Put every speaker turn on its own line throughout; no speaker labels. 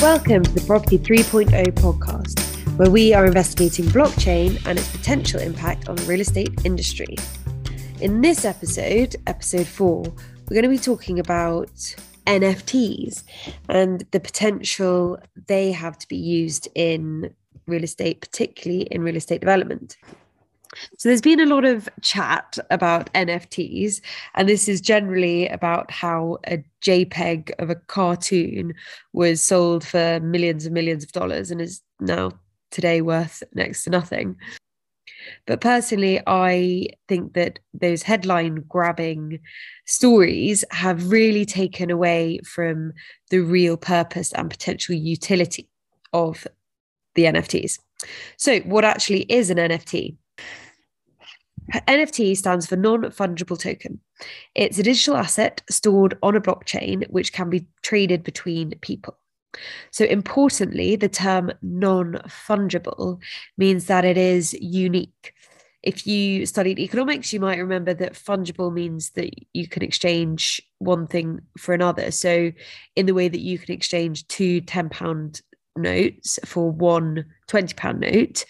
Welcome to the Property 3.0 podcast, where we are investigating blockchain and its potential impact on the real estate industry. In this episode, episode four, we're going to be talking about NFTs and the potential they have to be used in real estate, particularly in real estate development. So there's been a lot of chat about NFTs, and this is generally about how a JPEG of a cartoon was sold for millions and millions of dollars and is now today worth next to nothing. But personally, I think that those headline grabbing stories have really taken away from the real purpose and potential utility of the NFTs. So, what actually is an NFT? NFT stands for non fungible token. It's a digital asset stored on a blockchain which can be traded between people. So, importantly, the term non fungible means that it is unique. If you studied economics, you might remember that fungible means that you can exchange one thing for another. So, in the way that you can exchange two £10 notes for one £20 note,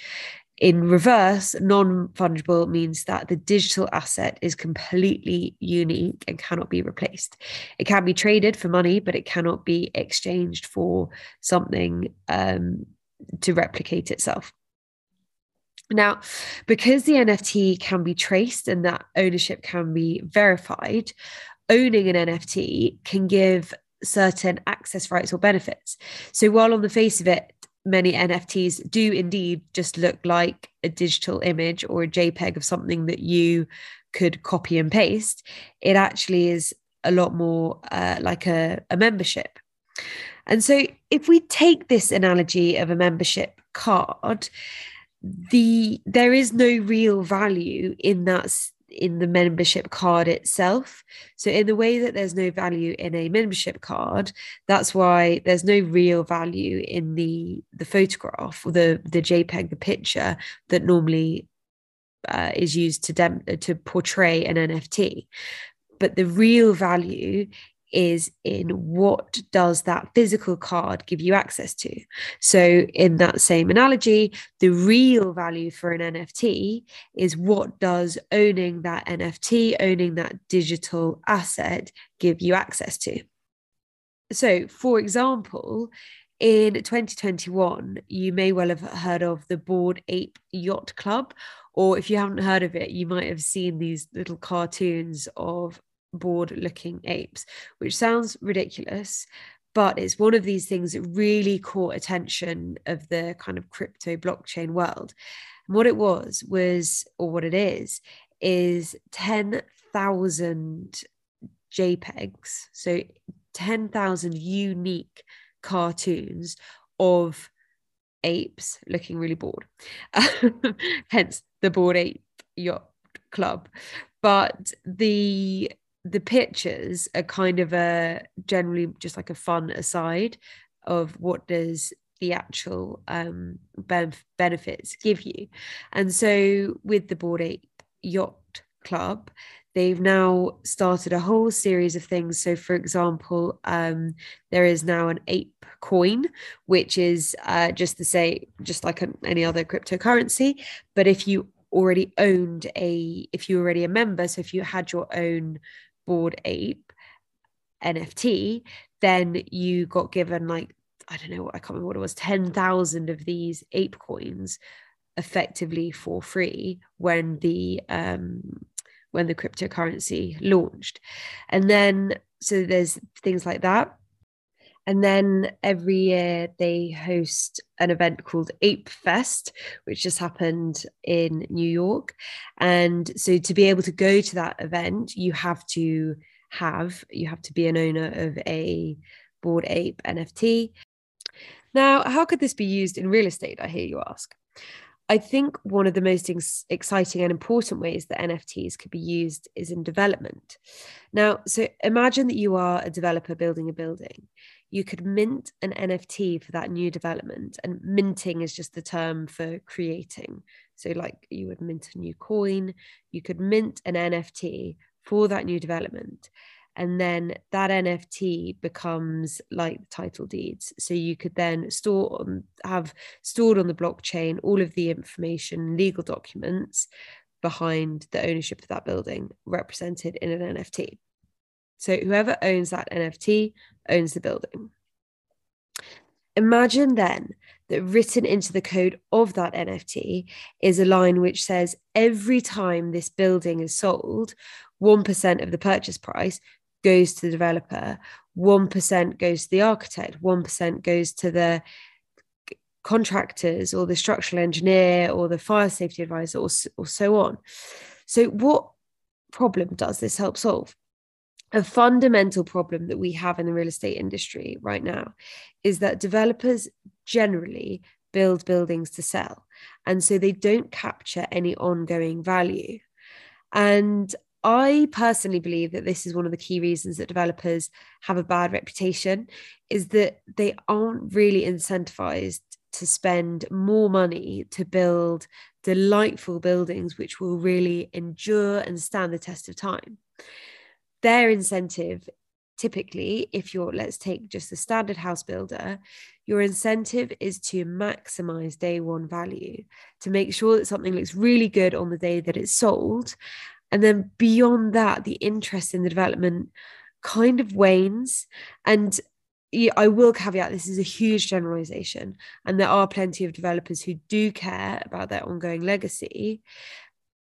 in reverse, non fungible means that the digital asset is completely unique and cannot be replaced. It can be traded for money, but it cannot be exchanged for something um, to replicate itself. Now, because the NFT can be traced and that ownership can be verified, owning an NFT can give certain access rights or benefits. So, while on the face of it, many NFTs do indeed just look like a digital image or a JPEG of something that you could copy and paste. It actually is a lot more uh, like a, a membership. And so, if we take this analogy of a membership card, the there is no real value in that in the membership card itself. So, in the way that there's no value in a membership card, that's why there's no real value in the the photograph or the the JPEG, the picture that normally uh, is used to dem- to portray an NFT. But the real value is in what does that physical card give you access to? So in that same analogy the real value for an nft is what does owning that nft owning that digital asset give you access to? So for example in 2021 you may well have heard of the bored ape yacht club or if you haven't heard of it you might have seen these little cartoons of bored looking apes, which sounds ridiculous, but it's one of these things that really caught attention of the kind of crypto blockchain world. And what it was was, or what it is, is 10,000 JPEGs. So 10,000 unique cartoons of apes looking really bored. Hence the Bored Ape Yacht Club. But the the pictures are kind of a generally just like a fun aside of what does the actual um, benefits give you. And so with the Bored Ape Yacht Club, they've now started a whole series of things. So, for example, um, there is now an ape coin, which is uh, just to say, just like an, any other cryptocurrency. But if you already owned a, if you were already a member, so if you had your own Bored Ape NFT, then you got given like, I don't know, I can't remember what it was, 10,000 of these ape coins effectively for free when the um when the cryptocurrency launched. And then so there's things like that. And then every year they host an event called Ape Fest, which just happened in New York. And so to be able to go to that event, you have to have, you have to be an owner of a Bored Ape NFT. Now, how could this be used in real estate? I hear you ask. I think one of the most ex- exciting and important ways that NFTs could be used is in development. Now, so imagine that you are a developer building a building you could mint an NFT for that new development. And minting is just the term for creating. So, like you would mint a new coin, you could mint an NFT for that new development. and then that nft becomes like title deeds so you could then store on have stored on the blockchain all of the information legal documents behind the ownership of that building represented in an nft so whoever owns that nft owns the building imagine then that written into the code of that NFT is a line which says every time this building is sold, 1% of the purchase price goes to the developer, 1% goes to the architect, 1% goes to the contractors or the structural engineer or the fire safety advisor or, or so on. So, what problem does this help solve? A fundamental problem that we have in the real estate industry right now is that developers generally build buildings to sell. And so they don't capture any ongoing value. And I personally believe that this is one of the key reasons that developers have a bad reputation is that they aren't really incentivized to spend more money to build delightful buildings which will really endure and stand the test of time. Their incentive typically if you're let's take just the standard house builder your incentive is to maximize day one value to make sure that something looks really good on the day that it's sold and then beyond that, the interest in the development kind of wanes. And I will caveat this is a huge generalization, and there are plenty of developers who do care about their ongoing legacy.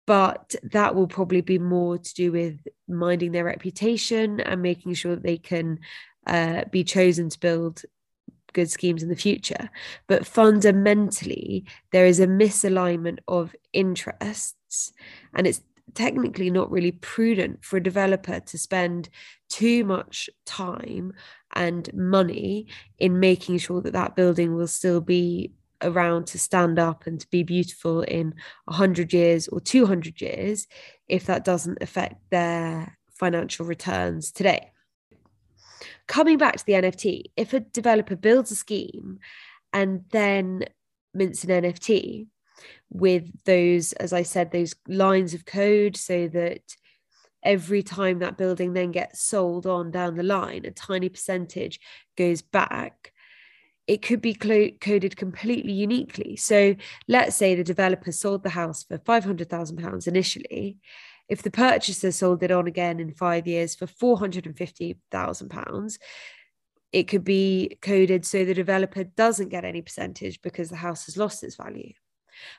But that will probably be more to do with minding their reputation and making sure that they can uh, be chosen to build good schemes in the future. But fundamentally, there is a misalignment of interests, and it's technically not really prudent for a developer to spend too much time and money in making sure that that building will still be around to stand up and to be beautiful in 100 years or 200 years if that doesn't affect their financial returns today. Coming back to the NFT, if a developer builds a scheme and then mints an NFT, with those, as I said, those lines of code so that every time that building then gets sold on down the line, a tiny percentage goes back. It could be coded completely uniquely. So let's say the developer sold the house for £500,000 initially. If the purchaser sold it on again in five years for £450,000, it could be coded so the developer doesn't get any percentage because the house has lost its value.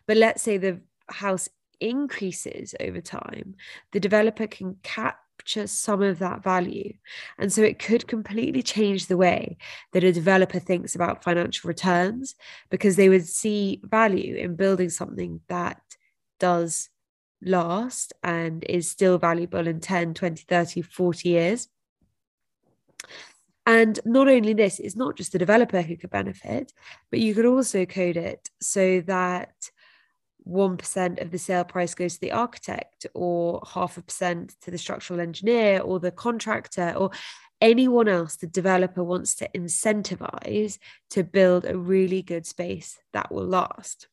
But let's say the house increases over time, the developer can capture some of that value. And so it could completely change the way that a developer thinks about financial returns because they would see value in building something that does last and is still valuable in 10, 20, 30, 40 years. And not only this, it's not just the developer who could benefit, but you could also code it so that 1% of the sale price goes to the architect or half a percent to the structural engineer or the contractor or anyone else the developer wants to incentivize to build a really good space that will last.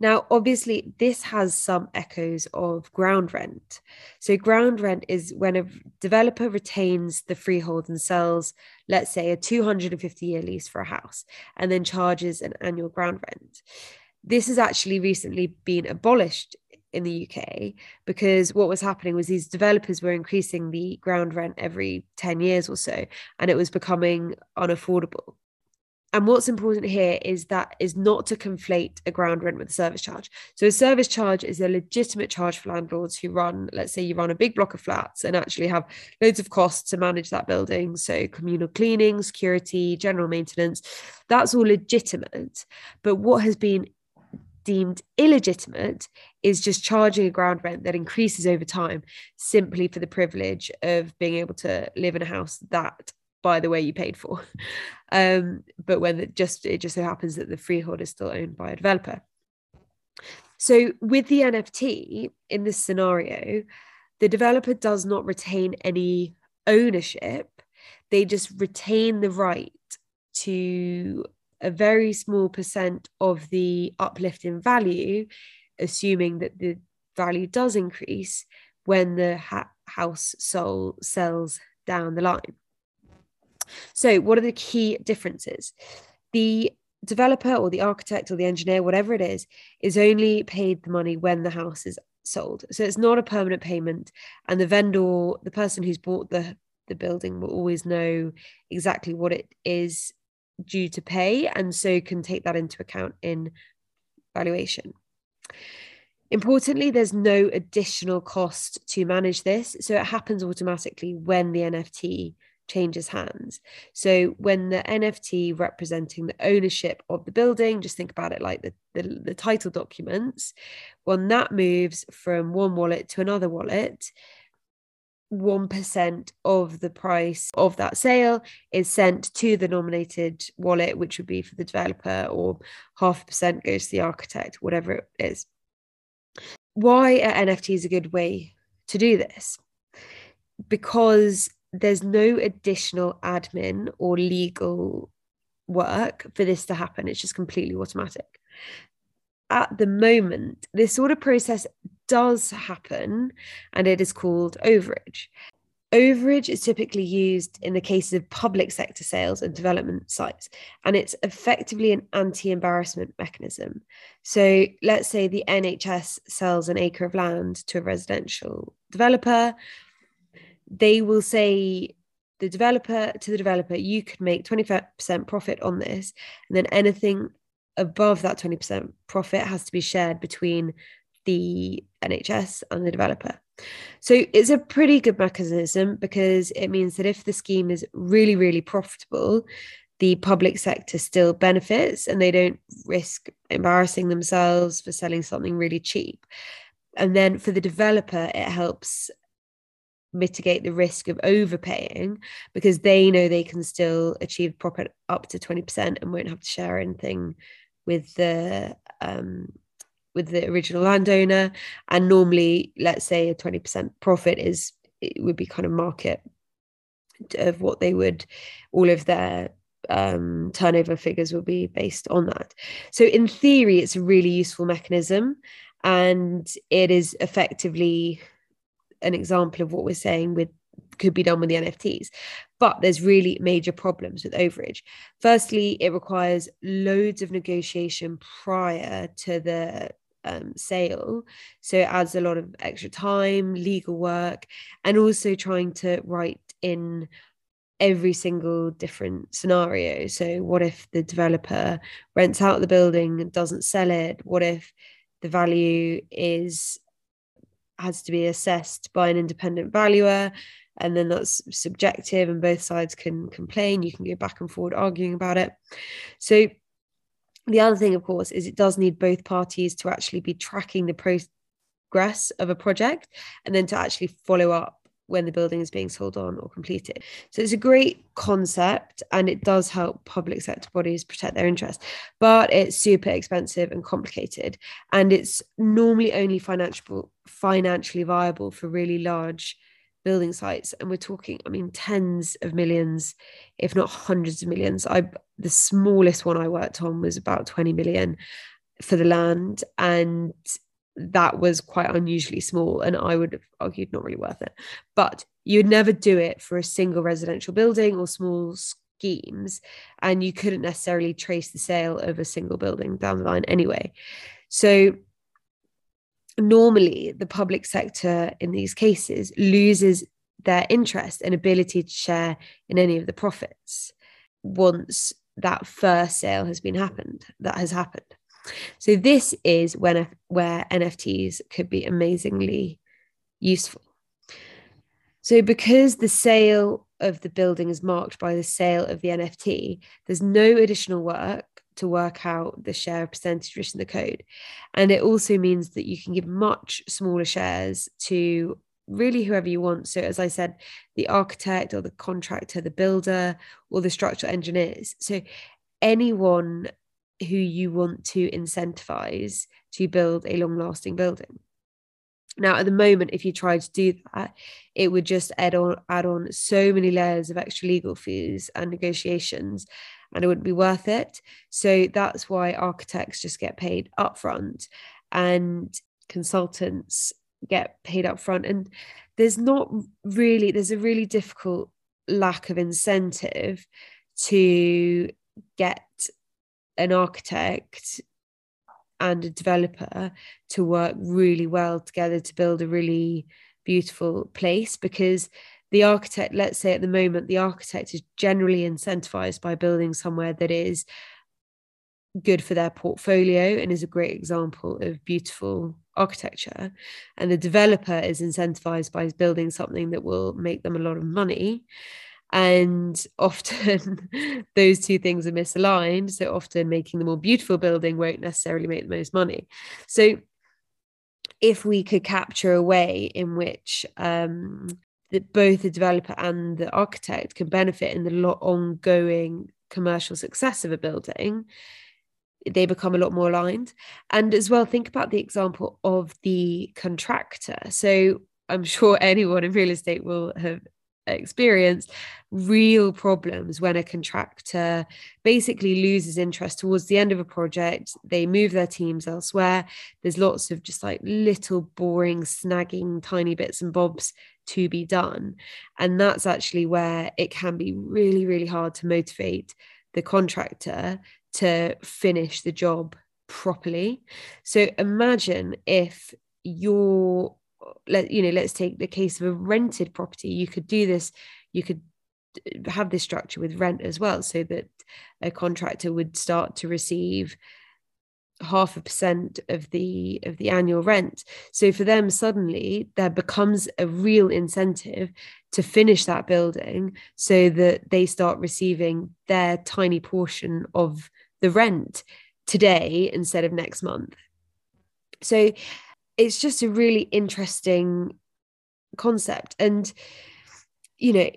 Now, obviously, this has some echoes of ground rent. So, ground rent is when a developer retains the freehold and sells, let's say, a 250 year lease for a house and then charges an annual ground rent. This has actually recently been abolished in the UK because what was happening was these developers were increasing the ground rent every 10 years or so, and it was becoming unaffordable. And what's important here is that is not to conflate a ground rent with a service charge. So a service charge is a legitimate charge for landlords who run, let's say you run a big block of flats and actually have loads of costs to manage that building. So communal cleaning, security, general maintenance, that's all legitimate. But what has been deemed illegitimate is just charging a ground rent that increases over time simply for the privilege of being able to live in a house that by the way you paid for. Um, but when it just it just so happens that the freehold is still owned by a developer. So with the nft in this scenario the developer does not retain any ownership. They just retain the right to a very small percent of the uplift in value, assuming that the value does increase when the ha- house sold sells down the line. So, what are the key differences? The developer or the architect or the engineer, whatever it is, is only paid the money when the house is sold. So it's not a permanent payment. And the vendor, the person who's bought the, the building, will always know exactly what it is due to pay and so can take that into account in valuation. Importantly, there's no additional cost to manage this. So it happens automatically when the NFT changes hands. So when the NFT representing the ownership of the building, just think about it like the, the, the title documents, when that moves from one wallet to another wallet, 1% of the price of that sale is sent to the nominated wallet, which would be for the developer, or half percent goes to the architect, whatever it is. Why are NFTs a good way to do this? Because there's no additional admin or legal work for this to happen. It's just completely automatic. At the moment, this sort of process does happen and it is called overage. Overage is typically used in the cases of public sector sales and development sites, and it's effectively an anti embarrassment mechanism. So, let's say the NHS sells an acre of land to a residential developer, they will say, the developer to the developer, you could make 25% profit on this, and then anything above that 20% profit has to be shared between the NHS and the developer. So it's a pretty good mechanism because it means that if the scheme is really, really profitable, the public sector still benefits and they don't risk embarrassing themselves for selling something really cheap. And then for the developer, it helps mitigate the risk of overpaying because they know they can still achieve profit up to 20% and won't have to share anything with the um, with the original landowner. And normally let's say a 20% profit is it would be kind of market of what they would all of their um, turnover figures will be based on that. So in theory it's a really useful mechanism and it is effectively an example of what we're saying with could be done with the NFTs. But there's really major problems with overage. Firstly, it requires loads of negotiation prior to the um, sale. So it adds a lot of extra time, legal work, and also trying to write in every single different scenario. So, what if the developer rents out the building and doesn't sell it? What if the value is has to be assessed by an independent valuer? And then that's subjective, and both sides can complain. You can go back and forward arguing about it. So, the other thing, of course, is it does need both parties to actually be tracking the progress of a project and then to actually follow up when the building is being sold on or completed. So it's a great concept and it does help public sector bodies protect their interests, but it's super expensive and complicated. And it's normally only financial, financially viable for really large building sites and we're talking i mean tens of millions if not hundreds of millions. I the smallest one i worked on was about 20 million for the land and that was quite unusually small and i would have argued not really worth it. But you'd never do it for a single residential building or small schemes and you couldn't necessarily trace the sale of a single building down the line anyway. So normally the public sector in these cases loses their interest and ability to share in any of the profits once that first sale has been happened that has happened. So this is when where nfts could be amazingly useful. So because the sale of the building is marked by the sale of the nft there's no additional work to work out the share percentage risk in the code. And it also means that you can give much smaller shares to really whoever you want. So, as I said, the architect or the contractor, the builder, or the structural engineers. So, anyone who you want to incentivize to build a long lasting building. Now, at the moment, if you try to do that, it would just add on add on so many layers of extra legal fees and negotiations and it wouldn't be worth it. So that's why architects just get paid upfront and consultants get paid upfront. And there's not really there's a really difficult lack of incentive to get an architect and a developer to work really well together to build a really beautiful place because the architect let's say at the moment the architect is generally incentivized by building somewhere that is good for their portfolio and is a great example of beautiful architecture. And the developer is incentivized by building something that will make them a lot of money. And often those two things are misaligned. So often making the more beautiful building won't necessarily make the most money. So if we could capture a way in which um, that both the developer and the architect can benefit in the ongoing commercial success of a building they become a lot more aligned. And as well think about the example of the contractor. So i'm sure anyone in real estate will have experienced real problems when a contractor basically loses interest towards the end of a project they move their teams elsewhere. There's lots of just like little boring snagging tiny bits and bobs to be done. And that's actually where it can be really really hard to motivate the contractor to finish the job properly. So imagine if your let you know let's take the case of a rented property. You could do this you could uh, have this structure with rent as well so that a contractor would start to receive half a percent of the of the annual rent. So for them suddenly there becomes a real incentive to finish that building so that they start receiving their tiny portion of the rent today instead of next month. So it's just a really interesting concept. And you know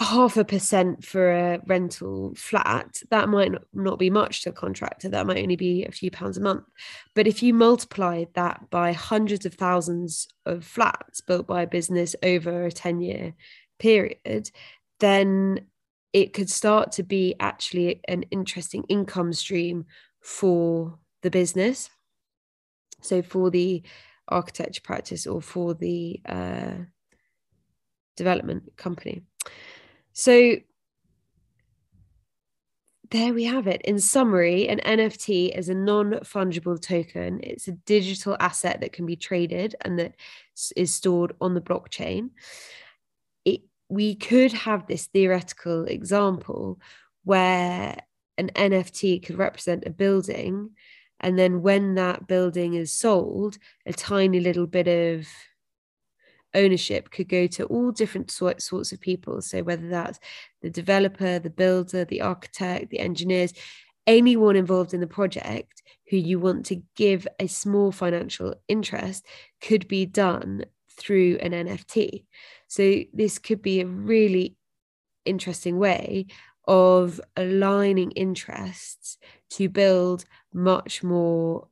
half a percent for a rental flat that might not be much to a contractor. That might only be a few pounds a month. But if you multiply that by hundreds of thousands of flats built by a business over a 10 year period then it could start to be actually an interesting income stream for the business. So for the architecture practice or for the uh, development company. So there we have it. In summary, an NFT is a non fungible token. It's a digital asset that can be traded and that is stored on the blockchain. It, we could have this theoretical example where an NFT could represent a building and then when that building is sold, a tiny little bit of ownership could go to all different sort, sorts of people. So whether that's the developer, the builder, the architect, the engineers, anyone involved in the project who you want to give a small financial interest could be done through an NFT. So this could be a really interesting way of aligning interests to build much more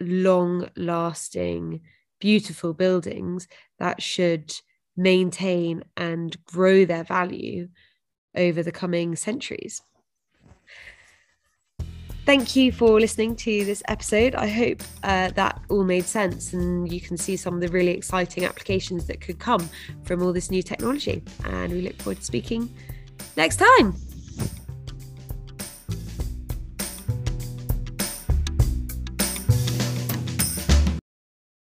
long lasting, beautiful buildings that should maintain and grow their value over the coming centuries. Thank you for listening to this episode. I hope uh, that all made sense and you can see some of the really exciting applications that could come from all this new technology. And we look forward to speaking next time.